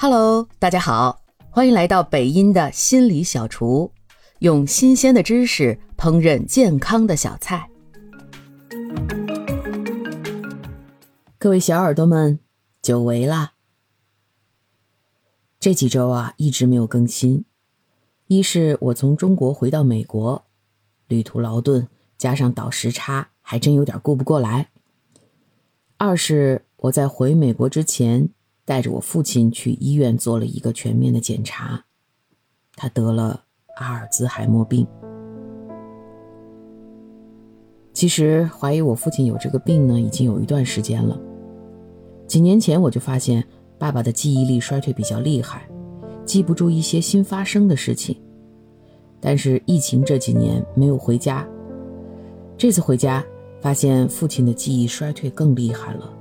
Hello，大家好，欢迎来到北音的心理小厨，用新鲜的知识烹饪健康的小菜。各位小耳朵们，久违啦！这几周啊，一直没有更新。一是我从中国回到美国，旅途劳顿，加上倒时差，还真有点顾不过来。二是我在回美国之前。带着我父亲去医院做了一个全面的检查，他得了阿尔兹海默病。其实怀疑我父亲有这个病呢，已经有一段时间了。几年前我就发现爸爸的记忆力衰退比较厉害，记不住一些新发生的事情。但是疫情这几年没有回家，这次回家发现父亲的记忆衰退更厉害了。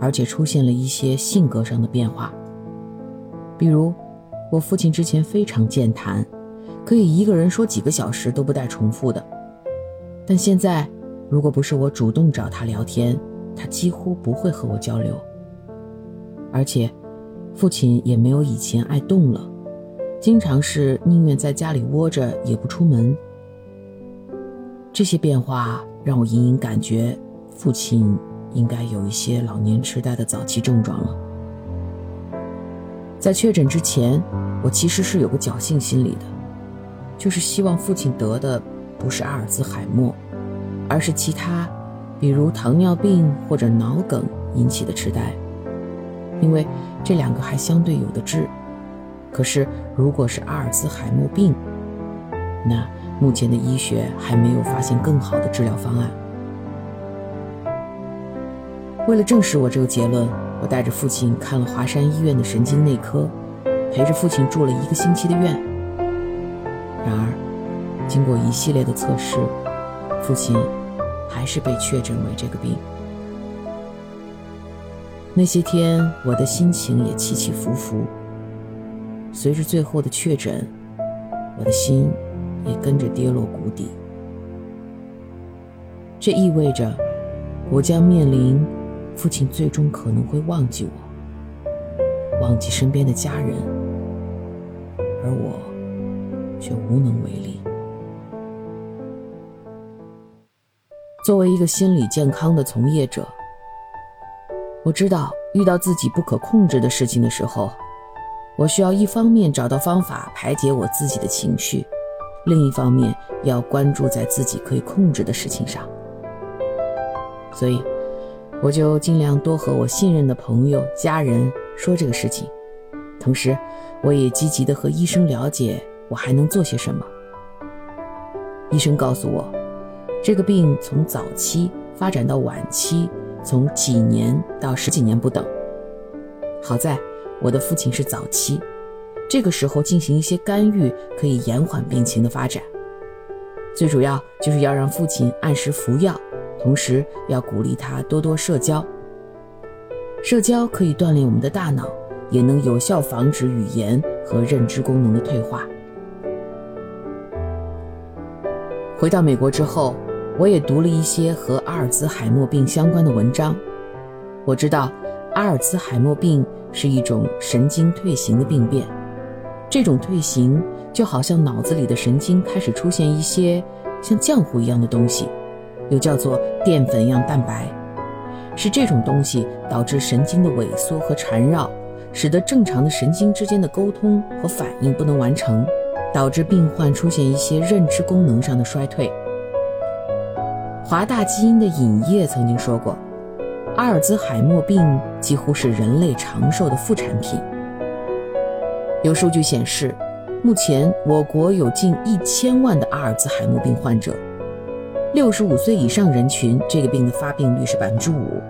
而且出现了一些性格上的变化，比如，我父亲之前非常健谈，可以一个人说几个小时都不带重复的，但现在，如果不是我主动找他聊天，他几乎不会和我交流。而且，父亲也没有以前爱动了，经常是宁愿在家里窝着也不出门。这些变化让我隐隐感觉，父亲。应该有一些老年痴呆的早期症状了。在确诊之前，我其实是有个侥幸心理的，就是希望父亲得的不是阿尔兹海默，而是其他，比如糖尿病或者脑梗引起的痴呆，因为这两个还相对有的治。可是如果是阿尔兹海默病，那目前的医学还没有发现更好的治疗方案。为了证实我这个结论，我带着父亲看了华山医院的神经内科，陪着父亲住了一个星期的院。然而，经过一系列的测试，父亲还是被确诊为这个病。那些天，我的心情也起起伏伏。随着最后的确诊，我的心也跟着跌落谷底。这意味着，我将面临。父亲最终可能会忘记我，忘记身边的家人，而我却无能为力。作为一个心理健康的从业者，我知道遇到自己不可控制的事情的时候，我需要一方面找到方法排解我自己的情绪，另一方面要关注在自己可以控制的事情上。所以。我就尽量多和我信任的朋友、家人说这个事情，同时，我也积极的和医生了解我还能做些什么。医生告诉我，这个病从早期发展到晚期，从几年到十几年不等。好在我的父亲是早期，这个时候进行一些干预可以延缓病情的发展。最主要就是要让父亲按时服药。同时要鼓励他多多社交。社交可以锻炼我们的大脑，也能有效防止语言和认知功能的退化。回到美国之后，我也读了一些和阿尔兹海默病相关的文章。我知道，阿尔兹海默病是一种神经退行的病变，这种退行就好像脑子里的神经开始出现一些像浆糊一样的东西。又叫做淀粉样蛋白，是这种东西导致神经的萎缩和缠绕，使得正常的神经之间的沟通和反应不能完成，导致病患出现一些认知功能上的衰退。华大基因的尹烨曾经说过，阿尔兹海默病几乎是人类长寿的副产品。有数据显示，目前我国有近一千万的阿尔兹海默病患者。六十五岁以上人群，这个病的发病率是百分之五，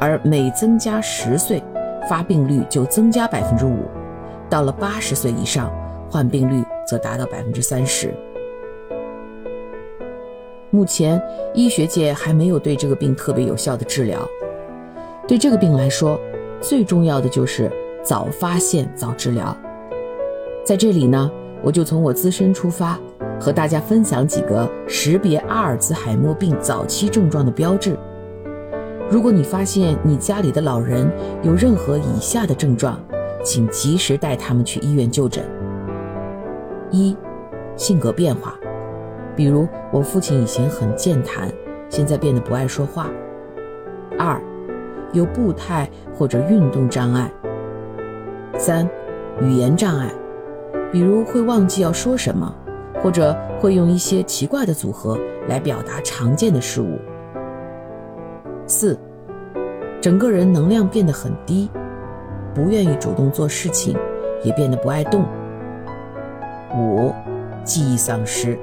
而每增加十岁，发病率就增加百分之五。到了八十岁以上，患病率则达到百分之三十。目前，医学界还没有对这个病特别有效的治疗。对这个病来说，最重要的就是早发现、早治疗。在这里呢，我就从我自身出发。和大家分享几个识别阿尔兹海默病早期症状的标志。如果你发现你家里的老人有任何以下的症状，请及时带他们去医院就诊。一、性格变化，比如我父亲以前很健谈，现在变得不爱说话。二、有步态或者运动障碍。三、语言障碍，比如会忘记要说什么，或者会用一些奇怪的组合来表达常见的事物。四、整个人能量变得很低，不愿意主动做事情，也变得不爱动。五、记忆丧失，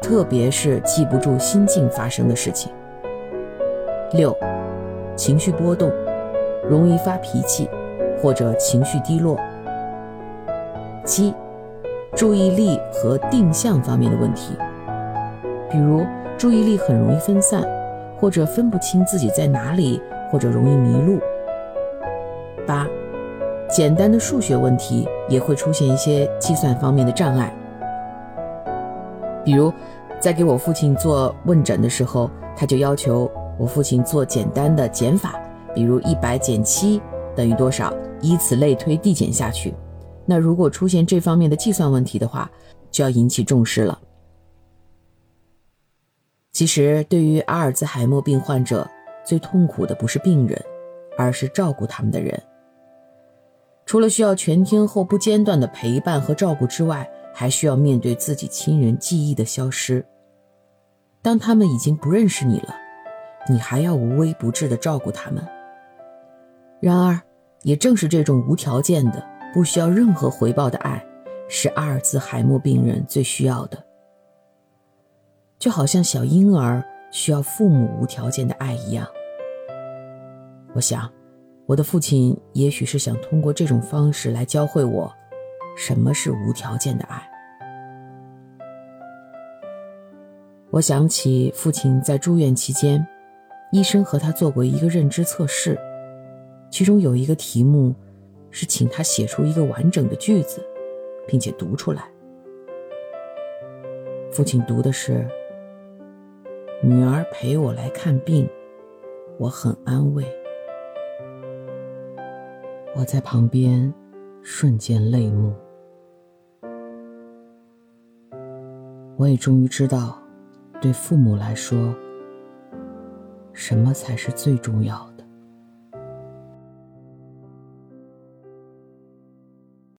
特别是记不住心境发生的事情。六、情绪波动，容易发脾气。或者情绪低落。七，注意力和定向方面的问题，比如注意力很容易分散，或者分不清自己在哪里，或者容易迷路。八，简单的数学问题也会出现一些计算方面的障碍，比如在给我父亲做问诊的时候，他就要求我父亲做简单的减法，比如一百减七等于多少。以此类推，递减下去。那如果出现这方面的计算问题的话，就要引起重视了。其实，对于阿尔兹海默病患者，最痛苦的不是病人，而是照顾他们的人。除了需要全天候不间断的陪伴和照顾之外，还需要面对自己亲人记忆的消失。当他们已经不认识你了，你还要无微不至的照顾他们。然而。也正是这种无条件的、不需要任何回报的爱，是阿尔兹海默病人最需要的。就好像小婴儿需要父母无条件的爱一样。我想，我的父亲也许是想通过这种方式来教会我，什么是无条件的爱。我想起父亲在住院期间，医生和他做过一个认知测试。其中有一个题目，是请他写出一个完整的句子，并且读出来。父亲读的是：“女儿陪我来看病，我很安慰。”我在旁边瞬间泪目。我也终于知道，对父母来说，什么才是最重要的。